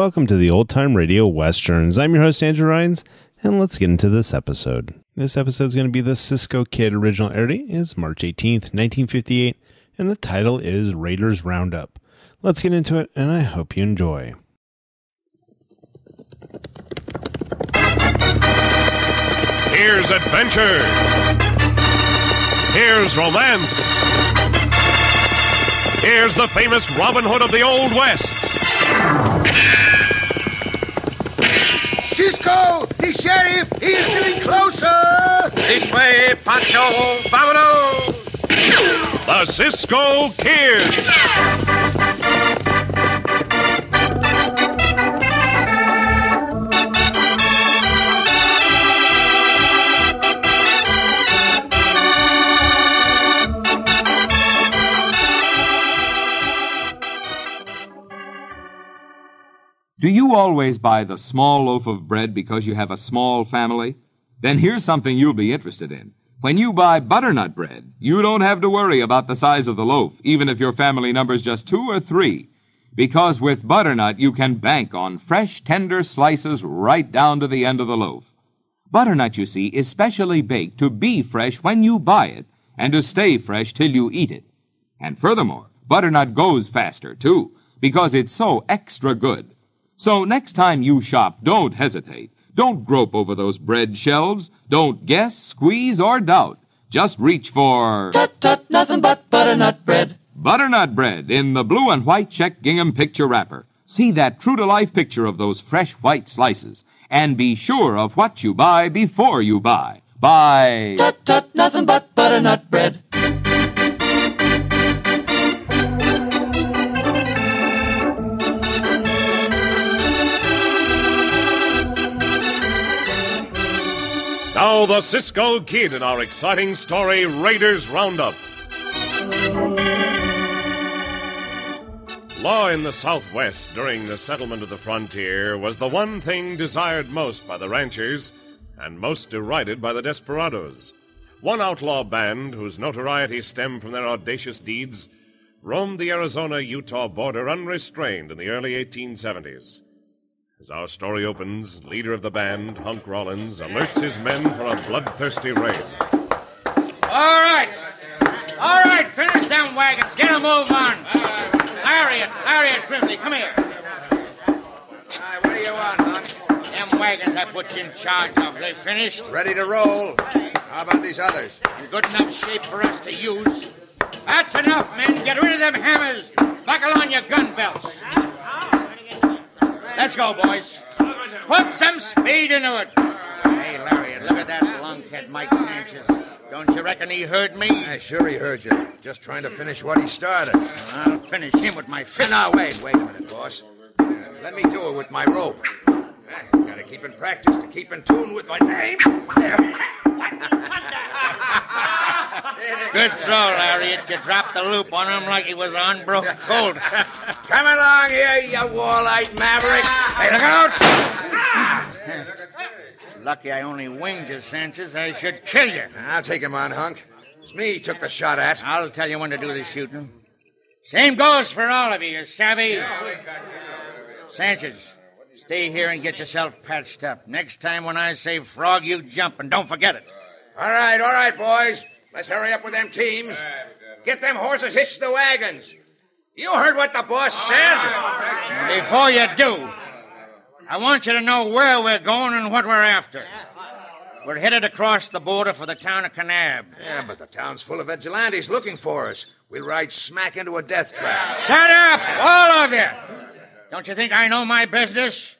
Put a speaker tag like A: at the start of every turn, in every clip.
A: Welcome to the Old Time Radio Westerns. I'm your host, Andrew Rhynes, and let's get into this episode. This episode is going to be the Cisco Kid original air date is March 18th, 1958, and the title is Raiders Roundup. Let's get into it, and I hope you enjoy.
B: Here's adventure. Here's romance. Here's the famous Robin Hood of the Old West.
C: Cisco, the sheriff, he is getting closer.
D: This way, Pancho, vámonos!
B: The Cisco Kid.
E: Do you always buy the small loaf of bread because you have a small family? Then here's something you'll be interested in. When you buy butternut bread, you don't have to worry about the size of the loaf, even if your family number's just two or three. Because with butternut, you can bank on fresh, tender slices right down to the end of the loaf. Butternut, you see, is specially baked to be fresh when you buy it and to stay fresh till you eat it. And furthermore, butternut goes faster, too, because it's so extra good. So next time you shop, don't hesitate. Don't grope over those bread shelves. Don't guess, squeeze, or doubt. Just reach for
F: Tut tut, nothing but butternut bread.
E: butternut bread in the blue and white check gingham picture wrapper. See that true to life picture of those fresh white slices. And be sure of what you buy before you buy. Buy.
F: Tut tut, nothing but butternut bread.
B: Now, the Cisco Kid in our exciting story, Raiders Roundup. Law in the Southwest during the settlement of the frontier was the one thing desired most by the ranchers and most derided by the desperados. One outlaw band, whose notoriety stemmed from their audacious deeds, roamed the Arizona Utah border unrestrained in the early 1870s. As our story opens, leader of the band, Hunk Rollins, alerts his men for a bloodthirsty raid.
G: All right. All right, finish them wagons. Get a move on. Lariat, Lariat Grimley, come here.
D: what do you want, Hunk?
G: Them wagons I put you in charge of, they finished?
D: Ready to roll. How about these others?
G: In good enough shape for us to use. That's enough, men. Get rid of them hammers. Buckle on your gun belts. Let's go, boys. Put some speed into it. Hey, Lariat, look at that lunkhead, Mike Sanchez. Don't you reckon he heard me?
D: Yeah, sure he heard you. Just trying to finish what he started.
G: I'll finish him with my fist.
D: Now, wait, wait a minute, boss. Let me do it with my rope. Gotta keep in practice to keep in tune with my name. There.
G: Good throw, Lariat. You dropped the loop on him like he was on broke colt.
D: Come along here, you walleye maverick.
G: Hey, look out! Lucky I only winged you, Sanchez. I should kill you.
D: I'll take him on, Hunk. It's me he took the shot at.
G: I'll tell you when to do the shooting. Same goes for all of you, you savvy. Sanchez, stay here and get yourself patched up. Next time when I say frog, you jump, and don't forget it.
D: All right, all right, boys. Let's hurry up with them teams. Get them horses hitched to the wagons. You heard what the boss said.
G: Before you do, I want you to know where we're going and what we're after. We're headed across the border for the town of Kanab.
D: Yeah, but the town's full of vigilantes looking for us. We'll ride smack into a death trap.
G: Shut up, all of you! Don't you think I know my business?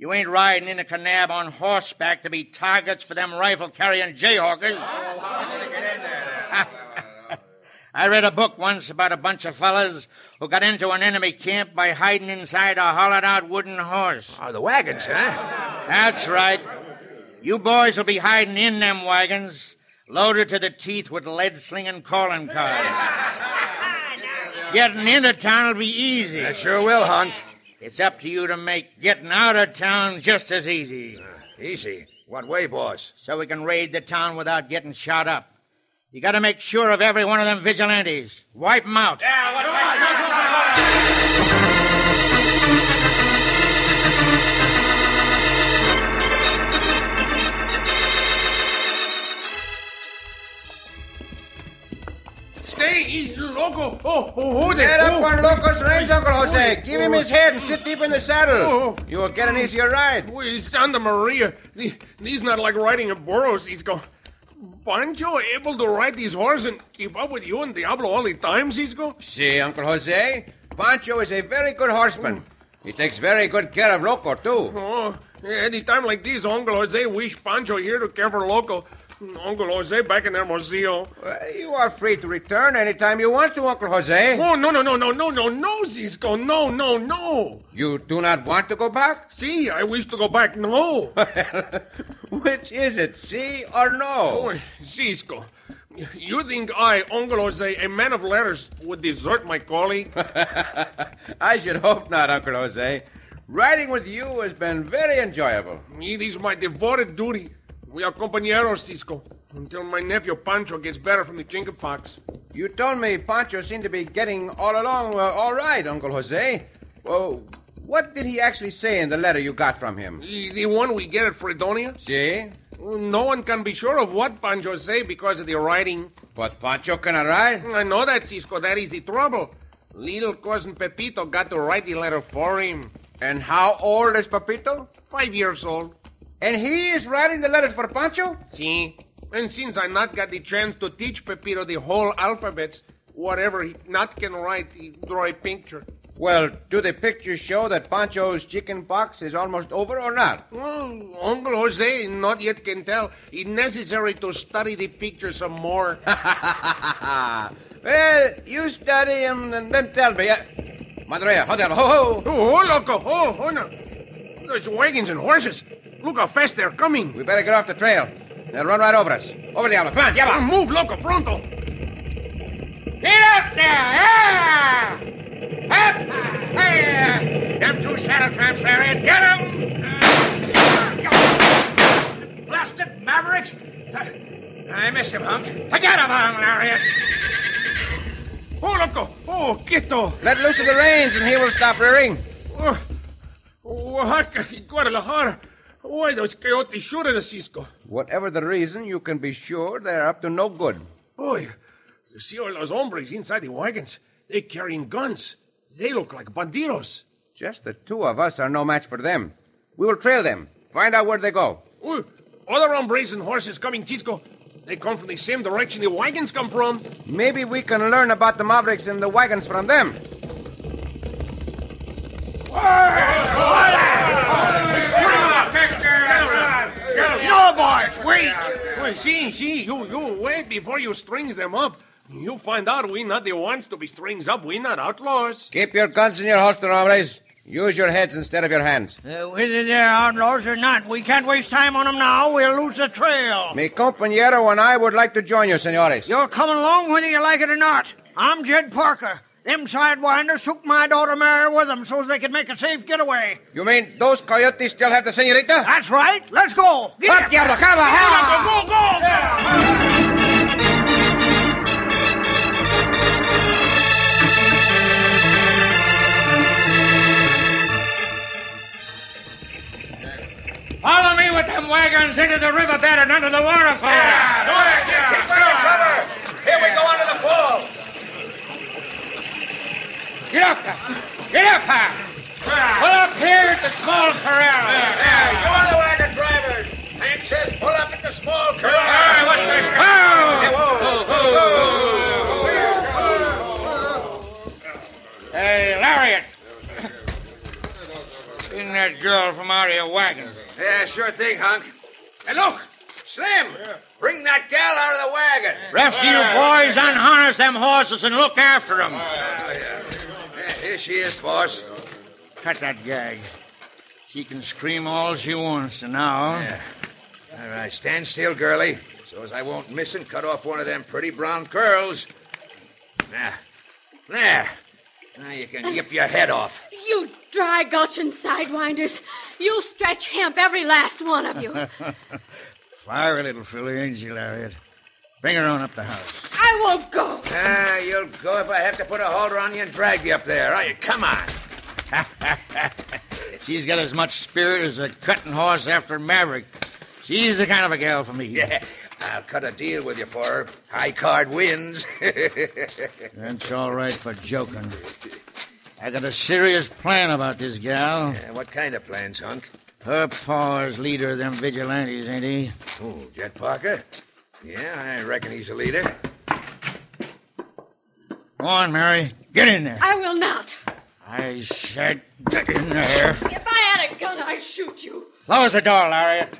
G: You ain't riding in a Kanab on horseback to be targets for them rifle carrying jayhawkers. Oh, I read a book once about a bunch of fellas who got into an enemy camp by hiding inside a hollowed out wooden horse.
D: Oh, the wagons, huh?
G: That's right. You boys will be hiding in them wagons, loaded to the teeth with lead slinging calling cards. Getting into town will be easy.
D: I sure will, Hunk.
G: It's up to you to make getting out of town just as easy.
D: Uh, easy. What way, boss?
G: So we can raid the town without getting shot up. You gotta make sure of every one of them vigilantes. Wipe them out.
C: Stay, easy, loco. Oh, oh, hold it.
H: Get oh, up
C: Oh.
H: on Loco's reins, Uncle Jose. Give him his head and sit deep in the saddle.
C: Oh.
H: You will get an easier ride.
C: Wait, Santa Maria. The- These not like riding in burros. He's go. Pancho able to ride these horses and keep up with you and Diablo all the times he's go?
H: See, Uncle Jose, Pancho is a very good horseman. He takes very good care of Loco, too.
C: Oh, any time like this, Uncle Jose wish Pancho here to care for Loco. Uncle Jose back in Hermosillo.
H: Uh, you are free to return anytime you want to, Uncle Jose.
C: Oh, no, no, no, no, no, no, no, Cisco. No, no, no.
H: You do not want to go back?
C: See, I wish to go back. No.
H: Which is it, see or no?
C: Oh, Cisco. You think I, Uncle Jose, a man of letters, would desert my colleague?
H: I should hope not, Uncle Jose. Riding with you has been very enjoyable.
C: It is my devoted duty. We are compañeros, Cisco, until my nephew Pancho gets better from the chickenpox.
H: You told me Pancho seemed to be getting all along uh, all right, Uncle Jose. Well, what did he actually say in the letter you got from him?
C: The, the one we get at Fredonia?
H: See?
C: No one can be sure of what Pancho say because of the writing.
H: But Pancho cannot write?
C: I know that, Cisco. That is the trouble. Little cousin Pepito got to write the letter for him.
H: And how old is Pepito?
C: Five years old.
H: And he is writing the letters for Pancho?
C: See? And since I not got the chance to teach Pepito the whole alphabets, whatever he not can write, he draw a picture.
H: Well, do the pictures show that Pancho's chicken pox is almost over or not?
C: Well, Uncle Jose not yet can tell. It's necessary to study the picture some more.
H: well, you study him and then tell me. Uh, Madrea, hold on. Ho, ho.
C: Oh, oh, loco. Oh, oh, no. Those wagons and horses. Look how fast they're coming.
H: We better get off the trail. They'll run right over us. Over the Come on, Diablo.
C: Move, loco, pronto.
G: Get up there! Yeah! Up! Hey! Them two saddle tramps, Larry. Get them!
D: Blasted mavericks! I missed him, Hunk.
G: Forget about them, Larry.
C: Oh, loco. Oh, quieto.
H: Let loose of the reins and he will stop rearing.
C: Oh, oh Oaxaca y Guadalajara. Why those coyotes shooting at the Cisco?
H: Whatever the reason, you can be sure they're up to no good.
C: Boy, you see all those hombres inside the wagons? They're carrying guns. They look like bandidos.
H: Just the two of us are no match for them. We will trail them, find out where they go.
C: Oh, other hombres and horses coming, Cisco. They come from the same direction the wagons come from.
H: Maybe we can learn about the Mavericks and the wagons from them.
C: No, boys, wait. Well, see, see, you, you wait before you strings them up. You find out we not the ones to be strings up. We not outlaws.
H: Keep your guns in your holster, hombres. Use your heads instead of your hands.
I: Uh, whether they're outlaws or not, we can't waste time on them now. We'll lose the trail.
H: Mi compañero and I would like to join you, senores.
I: You're coming along whether you like it or not. I'm Jed Parker. Them sidewinders took my daughter Mary with them so they could make a safe getaway.
H: You mean those coyotes still have the senorita?
I: That's right. Let's go. Get
H: Up, Diablo, come on!
I: Go, go, go!
G: with them wagons into the riverbed and under the waterfall.
D: Yeah, go ahead, yeah. Keep running, cover. Here we go under the fall.
G: Get up, get up, pal. Pull up here at the small corral.
D: Yeah, you are the wagon drivers. And says pull up at the small corral.
G: Hey, what the...
D: Hey, whoa,
G: Hey, Lariat. Bring that girl from out of your wagon.
D: Yeah, sure thing, Hunk. And look, Slim, bring that gal out of the wagon.
G: Rest of you boys unharness them horses and look after them.
D: Oh, yeah, here she is, boss.
G: Cut that gag. She can scream all she wants to now.
D: Yeah. All right, stand still, girlie, so as I won't miss and cut off one of them pretty brown curls. There. there. Now you can yip your head off.
J: You dry gulching sidewinders. You'll stretch hemp, every last one of you.
G: Fiery little filly, ain't she, Lariat? Bring her on up the house.
J: I won't go.
D: Ah, you'll go if I have to put a halter on you and drag you up there. All right, come on.
G: She's got as much spirit as a cutting horse after Maverick. She's the kind of a gal for me.
D: Yeah, I'll cut a deal with you for her. High card wins.
G: That's all right for joking. I got a serious plan about this gal.
D: Yeah, what kind of plans, Hunk?
G: Her pa's leader of them vigilantes, ain't he?
D: Oh, Jed Parker? Yeah, I reckon he's a leader.
G: Go on, Mary. Get in there.
J: I will not.
G: I said get in there.
J: If I had a gun, I'd shoot you.
G: Close the door, Lariat.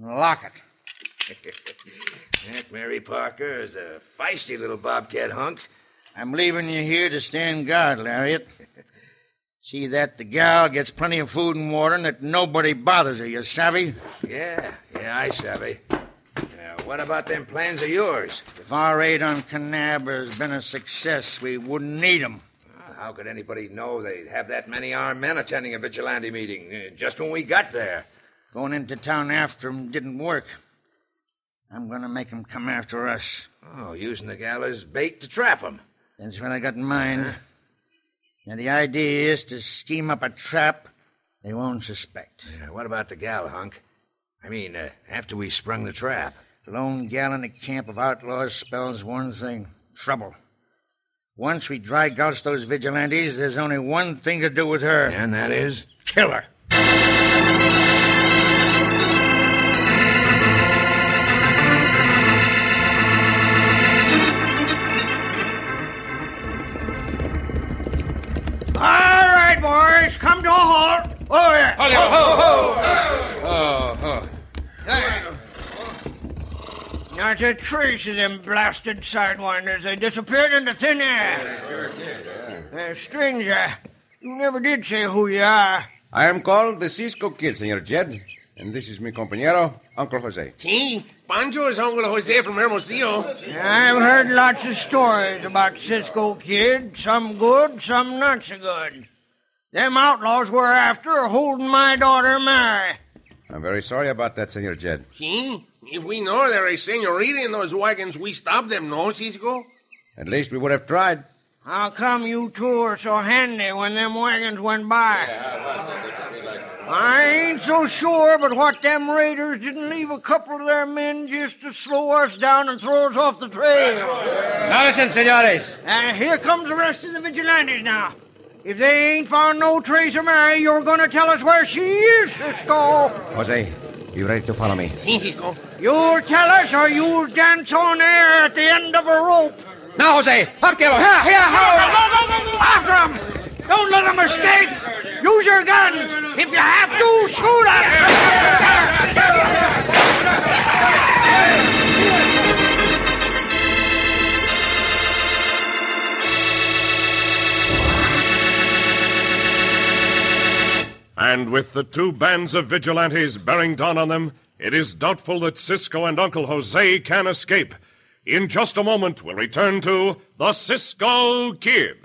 G: Lock it.
D: that Mary Parker is a feisty little bobcat hunk.
G: I'm leaving you here to stand guard, Lariat. See that the gal gets plenty of food and water and that nobody bothers her, you savvy?
D: Yeah, yeah, I savvy. What about them plans of yours?
G: If our raid on Kanab has been a success, we wouldn't need 'em.
D: How could anybody know they'd have that many armed men attending a vigilante meeting uh, just when we got there?
G: Going into town after 'em didn't work. I'm going to make 'em come after us.
D: Oh, using the gal as bait to trap 'em.
G: That's what I got in mind. And the idea is to scheme up a trap they won't suspect.
D: Yeah, what about the gal, Hunk? I mean, uh, after we sprung the trap.
G: Lone gal in a camp of outlaws spells one thing trouble. Once we dry gulch those vigilantes, there's only one thing to do with her.
D: And that is?
G: Kill her. All right, boys, come to a halt. Oh, yeah.
D: Oh, oh.
I: Not a trace of them blasted sidewinders. They disappeared into thin air. Uh, stranger, you never did say who you are.
H: I am called the Cisco Kid, Senor Jed. And this is my compañero, Uncle Jose.
C: See, Pancho is Uncle Jose from Hermosillo.
I: I've heard lots of stories about Cisco Kid, some good, some not so good. Them outlaws we're after are holding my daughter Mary.
H: I'm very sorry about that, Senor Jed.
C: See, if we know there is senorita in those wagons, we stop them, no, Cisco?
H: At least we would have tried.
I: How come you two are so handy when them wagons went by? I ain't so sure, but what them raiders didn't leave a couple of their men just to slow us down and throw us off the trail.
H: Now listen, senores.
I: And here comes the rest of the vigilantes now. If they ain't found no trace of Mary, you're gonna tell us where she is, Cisco.
H: Jose, be ready to follow me.
C: See, Cisco.
I: You'll tell us or you'll dance on air at the end of a rope.
H: Now, Jose, up, Diablo. Here, here,
I: Go, go, go, go, go after them! Don't let them escape! Use your guns! If you have to, shoot
B: And with the two bands of vigilantes bearing down on them, it is doubtful that Cisco and Uncle Jose can escape. In just a moment, we'll return to the Cisco Kid.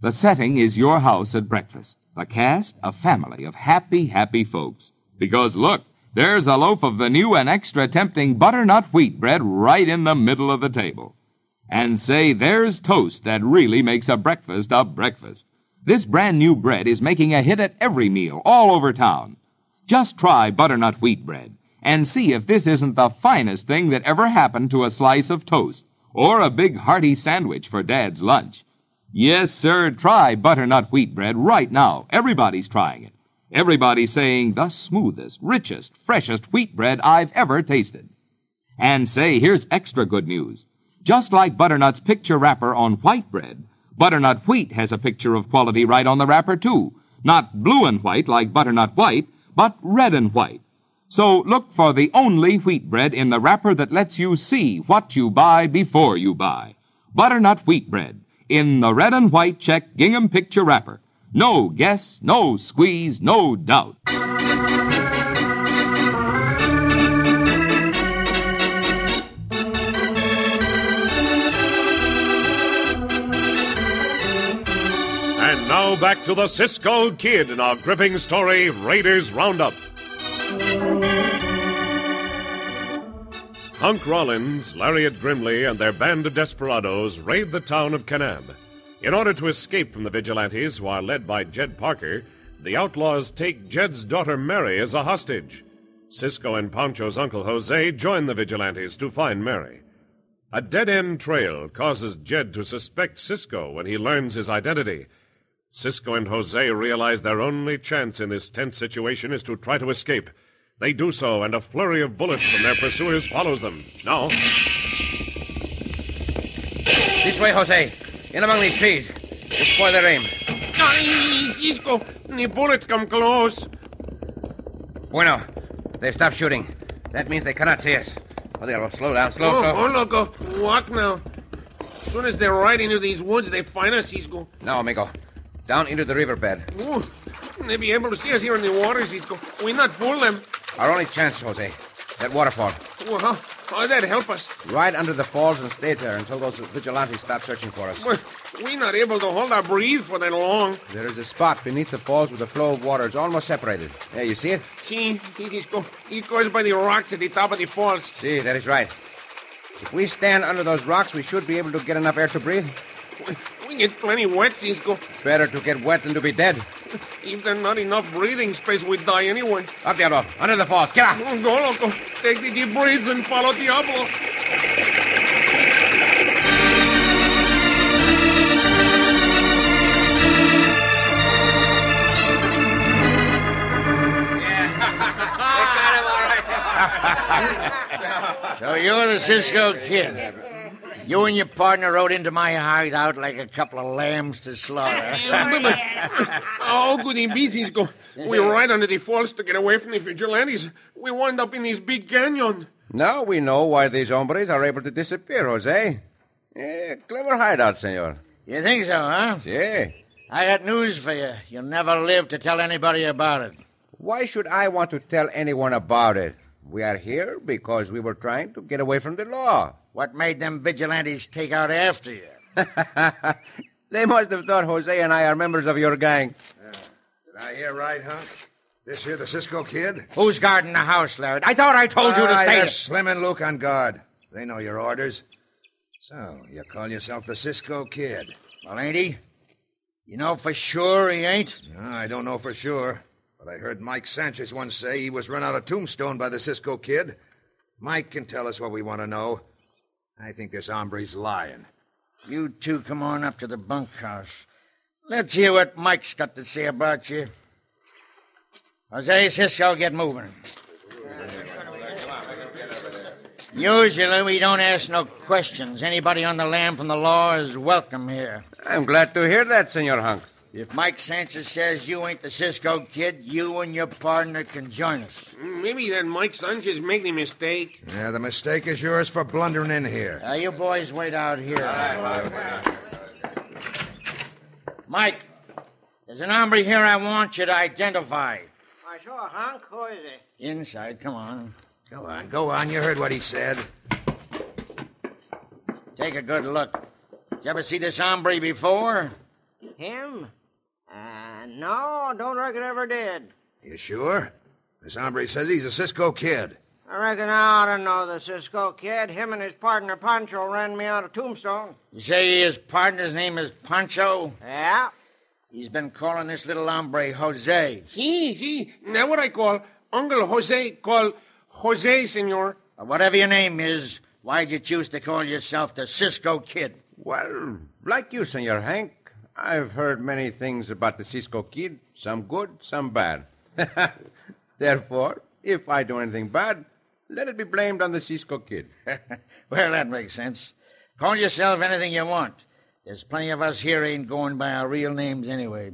E: The setting is your house at breakfast. The cast, a family of happy, happy folks. Because look, There's a loaf of the new and extra tempting butternut wheat bread right in the middle of the table. And say, there's toast that really makes a breakfast a breakfast. This brand new bread is making a hit at every meal all over town. Just try butternut wheat bread and see if this isn't the finest thing that ever happened to a slice of toast or a big hearty sandwich for Dad's lunch. Yes, sir, try butternut wheat bread right now. Everybody's trying it. Everybody's saying the smoothest, richest, freshest wheat bread I've ever tasted. And say, here's extra good news. Just like Butternut's picture wrapper on white bread, Butternut Wheat has a picture of quality right on the wrapper, too. Not blue and white like Butternut White, but red and white. So look for the only wheat bread in the wrapper that lets you see what you buy before you buy. Butternut Wheat Bread in the red and white check gingham picture wrapper. No guess, no squeeze, no doubt.
B: And now back to the Cisco Kid in our gripping story, Raiders Roundup. Hunk Rollins, Lariat Grimley, and their band of desperados raid the town of Kanab. In order to escape from the vigilantes, who are led by Jed Parker, the outlaws take Jed's daughter Mary as a hostage. Cisco and Pancho's uncle Jose join the vigilantes to find Mary. A dead end trail causes Jed to suspect Cisco when he learns his identity. Cisco and Jose realize their only chance in this tense situation is to try to escape. They do so, and a flurry of bullets from their pursuers follows them. Now,
H: This way, Jose. In among these trees. We'll spoil their aim.
C: Ay, Cisco, the bullets come close.
H: Bueno, they've stopped shooting. That means they cannot see us. Oh, they'll slow down, slow,
C: oh,
H: slow.
C: oh, look, oh, walk now. As soon as they're right into these woods, they find us, Cisco.
H: Now, amigo. Down into the riverbed.
C: Ooh, they be able to see us here in the water, Cisco. We not fool them.
H: Our only chance, Jose. That waterfall.
C: Well, how'd that help us?
H: Right under the falls and stay there until those vigilantes stop searching for us.
C: Well, we not able to hold our breath for that long.
H: There is a spot beneath the falls with the flow of water. It's almost separated. Yeah, you see it?
C: See. It goes by the rocks at the top of the falls.
H: See, that is right. If we stand under those rocks, we should be able to get enough air to breathe.
C: We, we get plenty wet, Cisco.
H: Better to get wet than to be dead.
C: If there's not enough breathing space, we'd die anyway.
H: Up, Diablo. Under the falls. Get out.
C: Go, loco. Take the deep breaths and follow Diablo.
G: So you're the Cisco Kid. You and your partner rode into my hideout like a couple of lambs to slaughter.
C: How could he be, Cisco? We were right under the falls to get away from the vigilantes. We wound up in this big canyon.
H: Now we know why these hombres are able to disappear, Jose. Yeah, clever hideout, senor.
G: You think so, huh?
H: Yeah.
G: I got news for you. You'll never live to tell anybody about it.
H: Why should I want to tell anyone about it? We are here because we were trying to get away from the law.
G: What made them vigilantes take out after you?
H: they must have thought Jose and I are members of your gang.
D: Did I hear right, Hunk? This here the Cisco Kid?
G: Who's guarding the house, Larry? I thought I told you to
D: Ah,
G: stay.
D: there's Slim and Luke on guard. They know your orders. So, you call yourself the Cisco Kid?
G: Well, ain't he? You know for sure he ain't?
D: No, I don't know for sure. But I heard Mike Sanchez once say he was run out of Tombstone by the Cisco Kid. Mike can tell us what we want to know. I think this hombre's lying.
G: You two come on up to the bunkhouse. Let's hear what Mike's got to say about you. Jose Cisco, get moving. Usually we don't ask no questions. Anybody on the lam from the law is welcome here.
H: I'm glad to hear that, Senor Hunk.
G: If Mike Sanchez says you ain't the Cisco kid, you and your partner can join us.
C: Mm, maybe that Mike Sanchez made the mistake.
D: Yeah, the mistake is yours for blundering in here.
G: Now, you boys wait out here. Mike, there's an hombre here I want you to identify.
I: I saw a hunk. Who is he?
G: Inside, come on.
D: Go on, go on. You heard what he said.
G: Take a good look. Did you ever see this hombre before?
I: Him? Uh, no, don't reckon ever did.
D: You sure? This hombre says he's a Cisco kid.
I: I reckon I ought to know the Cisco kid. Him and his partner Pancho ran me out of Tombstone.
G: You say his partner's name is Pancho?
I: Yeah.
G: He's been calling this little hombre Jose.
C: He, he. now what I call Uncle Jose, call Jose, senor.
G: Or whatever your name is, why'd you choose to call yourself the Cisco Kid?
H: Well, like you, Senor Hank, I've heard many things about the Cisco Kid, some good, some bad. Therefore, if I do anything bad, let it be blamed on the Cisco Kid.
G: well, that makes sense. Call yourself anything you want. There's plenty of us here ain't going by our real names anyway.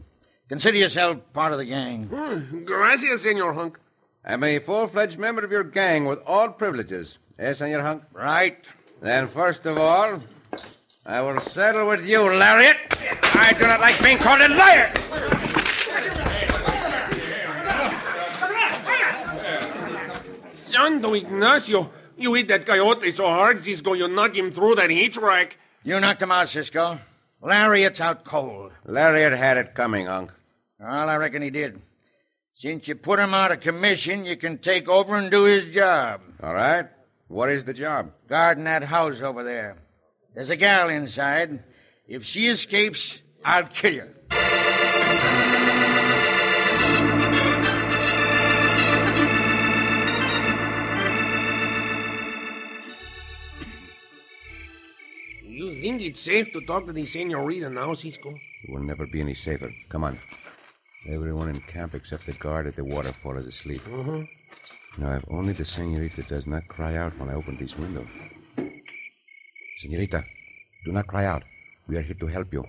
G: Consider yourself part of the gang.
C: Hmm, gracias, senor Hunk.
H: I'm a full-fledged member of your gang with all privileges. Eh, Senor Hunk?
G: Right.
H: Then, first of all, I will settle with you, Lariat. I do not like being called a liar.
C: Santo Ignacio, you hit that coyote so hard, Cisco, you knock him through that hitch rack.
G: You knocked him out, Cisco. Lariat's out cold.
H: Lariat had it coming, Hunk.
G: Well, I reckon he did. Since you put him out of commission, you can take over and do his job.
H: All right. What is the job?
G: Guarding that house over there. There's a gal inside. If she escapes, I'll kill you.
C: You think it's safe to talk to the senorita now, Cisco?
H: It will never be any safer. Come on. Everyone in camp except the guard at the waterfall is asleep.
C: Uh-huh.
H: Now, if only the senorita does not cry out when I open this window. Senorita, do not cry out. We are here to help you.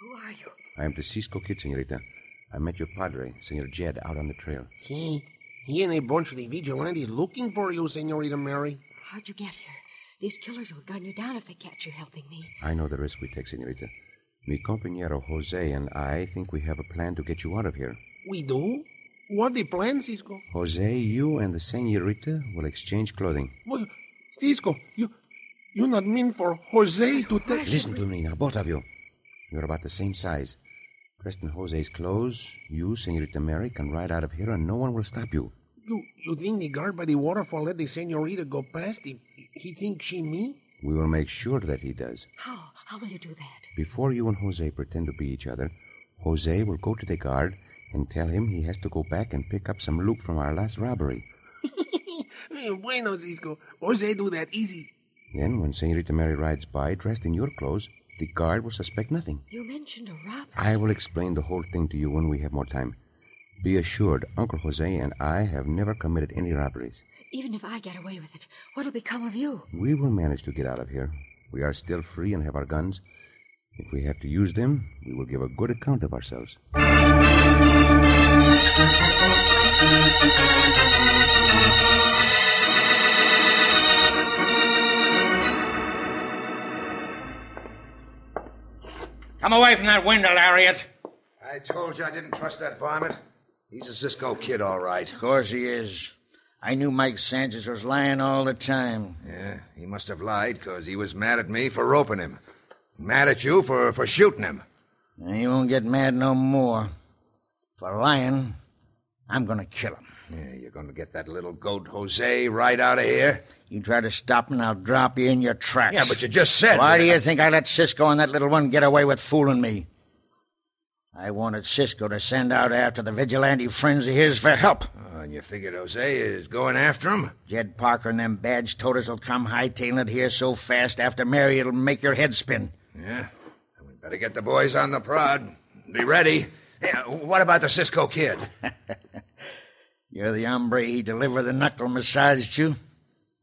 J: Who are you?
H: I am the Cisco kid, senorita. I met your padre, Senor Jed, out on the trail.
C: See, he and a bunch of the vigilantes looking for you, Senorita Mary.
J: How'd you get here? These killers will gun you down if they catch you helping me.
H: I know the risk we take, senorita. Mi compañero Jose and I think we have a plan to get you out of here.
C: We do? What the plan, Cisco?
H: Jose, you and the senorita will exchange clothing.
C: Well, Cisco, you you not mean for Jose to take...
H: Listen to me now, both of you. You're about the same size. Dressed in Jose's clothes, you, Senorita Mary, can ride out of here and no one will stop you.
C: You, you think the guard by the waterfall let the senorita go past? He, he thinks she me?
H: We will make sure that he does.
J: How? How will you do that?
H: Before you and Jose pretend to be each other, Jose will go to the guard and tell him he has to go back and pick up some loot from our last robbery.
C: Mm, bueno, Cisco. Jose do that easy.
H: Then, when Senorita Mary rides by dressed in your clothes, the guard will suspect nothing.
J: You mentioned a robbery.
H: I will explain the whole thing to you when we have more time. Be assured, Uncle Jose and I have never committed any robberies.
J: Even if I get away with it, what'll become of you?
H: We will manage to get out of here. We are still free and have our guns. If we have to use them, we will give a good account of ourselves.
G: Come away from that window, Lariat.
D: I told you I didn't trust that varmint. He's a Cisco kid, all right.
G: Of course he is. I knew Mike Sanchez was lying all the time.
D: Yeah, he must have lied because he was mad at me for roping him. Mad at you for, for shooting him.
G: And he won't get mad no more. For lying, I'm going to kill him.
D: Yeah, you're going to get that little goat Jose right out of here?
G: You try to stop him, and I'll drop you in your tracks.
D: Yeah, but you just said.
G: Why do you think I let Cisco and that little one get away with fooling me? I wanted Cisco to send out after the vigilante friends of his for help.
D: Oh, and you figured Jose is going after him?
G: Jed Parker and them badge toters will come hightailing it here so fast after Mary it'll make your head spin.
D: Yeah. We better get the boys on the prod. Be ready. Yeah, uh, what about the Cisco kid?
G: You're the hombre he delivered the knuckle massage to.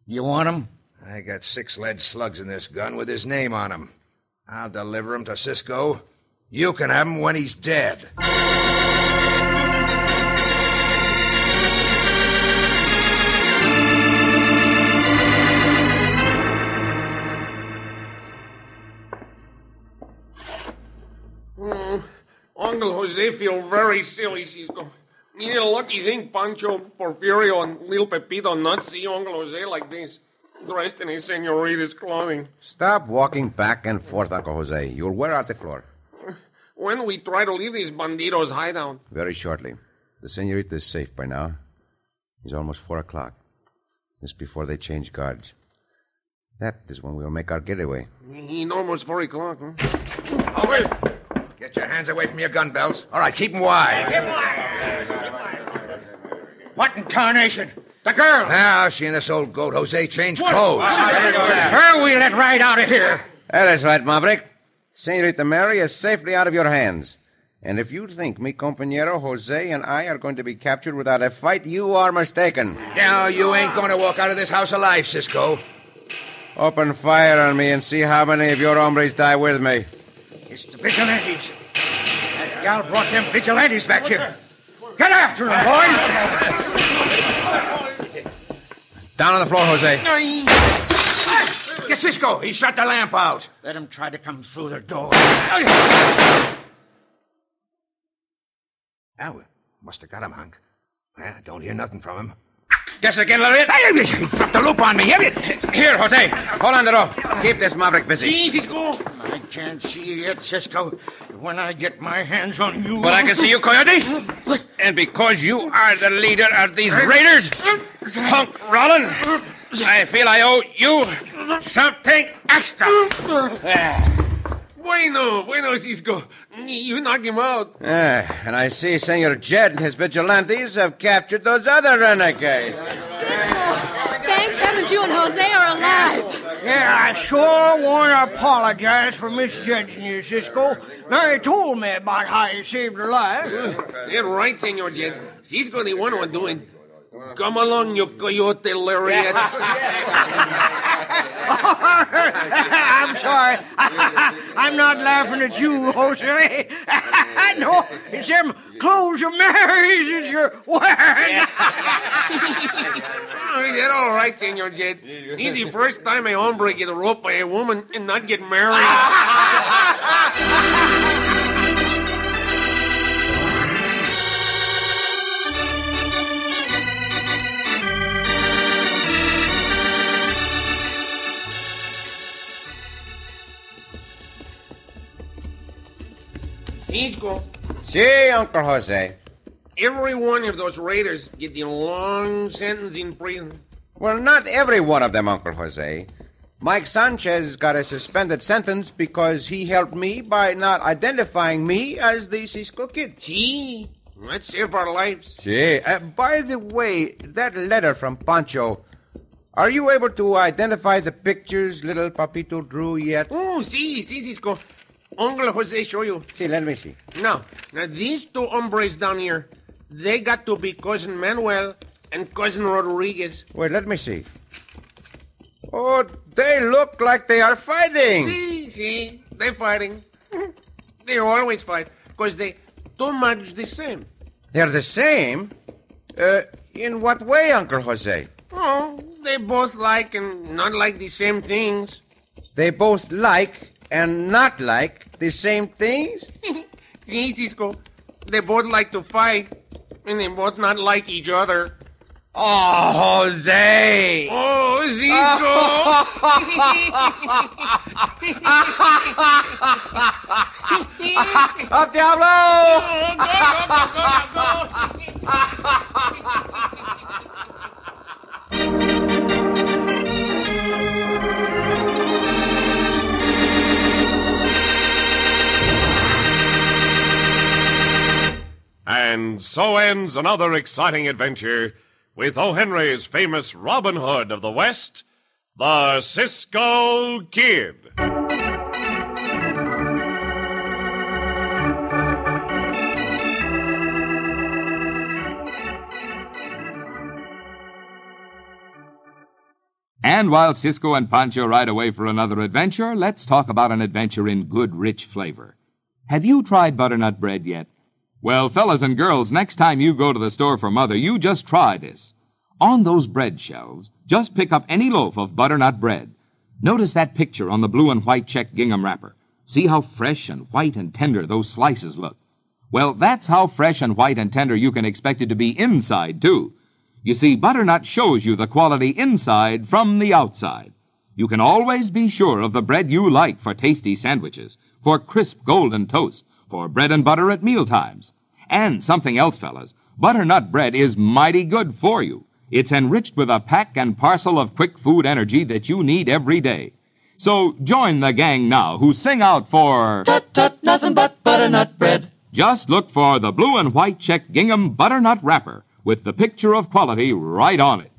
G: You want him?
D: I got six lead slugs in this gun with his name on 'em. I'll deliver 'em to Cisco. You can have 'em when he's dead.
C: Mm, Uncle Jose feel very silly, Cisco. You know, lucky thing Pancho, Porfirio, and little Pepito not see Uncle Jose eh, like this, dressed in his senorita's clothing.
H: Stop walking back and forth, Uncle Jose. You'll wear out the floor.
C: When we try to leave these bandidos hideout.
H: Very shortly. The senorita is safe by now. It's almost four o'clock. Just before they change guards. That is when we'll make our getaway.
C: It's almost four o'clock, huh?
D: Oh, wait. Get your hands away from your gun belts. All right, keep them wide.
G: What in tarnation? The girl!
D: Now, she and this old goat Jose changed clothes.
G: Her we let right out of here.
H: That is right, Maverick. Senorita Mary is safely out of your hands. And if you think mi compañero Jose and I are going to be captured without a fight, you are mistaken.
D: Now, you ain't going to walk out of this house alive, Cisco.
H: Open fire on me and see how many of your hombres die with me.
G: It's the vigilantes. That gal brought them vigilantes back here. Get after them, boys.
H: Down on the floor, Jose.
D: Get Cisco. He shut the lamp out.
G: Let him try to come through the door.
D: Now, we must have got him, Hunk. Well, I don't hear nothing from him.
H: Guess again, Lariat.
D: He dropped the loop on me.
H: Here, Jose. Hold on the rope. Keep this Maverick busy.
C: Easy, go.
G: I can't see you yet, Cisco. When I get my hands on you.
H: But I can see you, Coyote. And because you are the leader of these raiders, Hunk Rollins, I feel I owe you something extra.
C: Bueno, bueno, Cisco. You knock him out.
H: Ah, and I see Senor Jed and his vigilantes have captured those other renegades.
J: Thank heavens you and Jose are alive.
I: Yeah, I sure want to apologize for misjudging you, Cisco. You told me about how you saved her life.
C: You're right, Senor Jed. Cisco the one who doing. Come along, you coyote lariat.
I: I'm sorry. I'm not laughing at you, Jose. no, it's them clothes of Mary's you're wearing.
C: Oh, That's all right, Senor Jed. It's the first time a hombre get roped by a woman and not get married. Cisco,
H: See, Uncle Jose.
C: every one of those raiders get the long sentence in prison.
H: Well, not every one of them, Uncle Jose. Mike Sanchez got a suspended sentence because he helped me by not identifying me as the Cisco Kid.
C: Gee, that saved our lives.
H: Gee, uh, by the way, that letter from Pancho, are you able to identify the pictures little Pepito drew yet?
C: Oh, see, see, Cisco. Uncle Jose show you.
H: See, let me see.
C: Now, now these two hombres down here, they got to be cousin Manuel and cousin Rodriguez.
H: Wait, let me see. Oh, they look like they are fighting.
C: See, see, they're fighting. they always fight because they too much the same.
H: They're the same? Uh, in what way, Uncle Jose?
C: Oh, they both like and not like the same things.
H: They both like and not like the same things?
C: see, Cisco, they both like to fight and they both not like each other.
H: Oh, Jose!
C: Oh, Cisco!
H: ¡Al diablo!
B: And so ends another exciting adventure with O. Henry's famous Robin Hood of the West, the Cisco Kid.
E: And while Cisco and Pancho ride away for another adventure, let's talk about an adventure in good, rich flavor. Have you tried butternut bread yet? Well, fellas and girls, next time you go to the store for mother, you just try this. On those bread shelves, just pick up any loaf of butternut bread. Notice that picture on the blue and white check gingham wrapper. See how fresh and white and tender those slices look. Well, that's how fresh and white and tender you can expect it to be inside, too. You see, butternut shows you the quality inside from the outside. You can always be sure of the bread you like for tasty sandwiches, for crisp golden toast, for bread and butter at meal times. And something else, fellas. Butternut bread is mighty good for you. It's enriched with a pack and parcel of quick food energy that you need every day. So join the gang now who sing out for
F: Tut tut, nothing but butternut bread.
E: Just look for the blue and white check gingham butternut wrapper with the picture of quality right on it.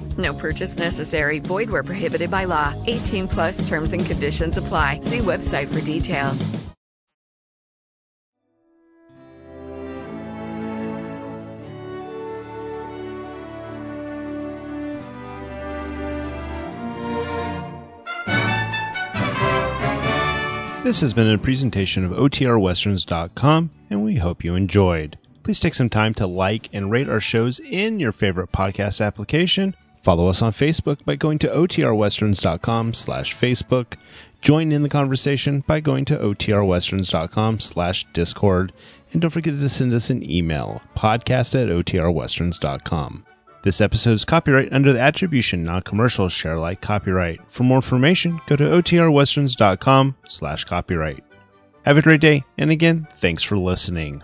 K: No purchase necessary. Void where prohibited by law. 18 plus terms and conditions apply. See website for details.
A: This has been a presentation of OTRWesterns.com, and we hope you enjoyed. Please take some time to like and rate our shows in your favorite podcast application. Follow us on Facebook by going to OTRWesterns.com slash Facebook. Join in the conversation by going to OTRWesterns.com slash Discord. And don't forget to send us an email, podcast at OTRWesterns.com. This episode is copyright under the attribution non-commercial share alike copyright. For more information, go to OTRWesterns.com slash copyright. Have a great day, and again, thanks for listening.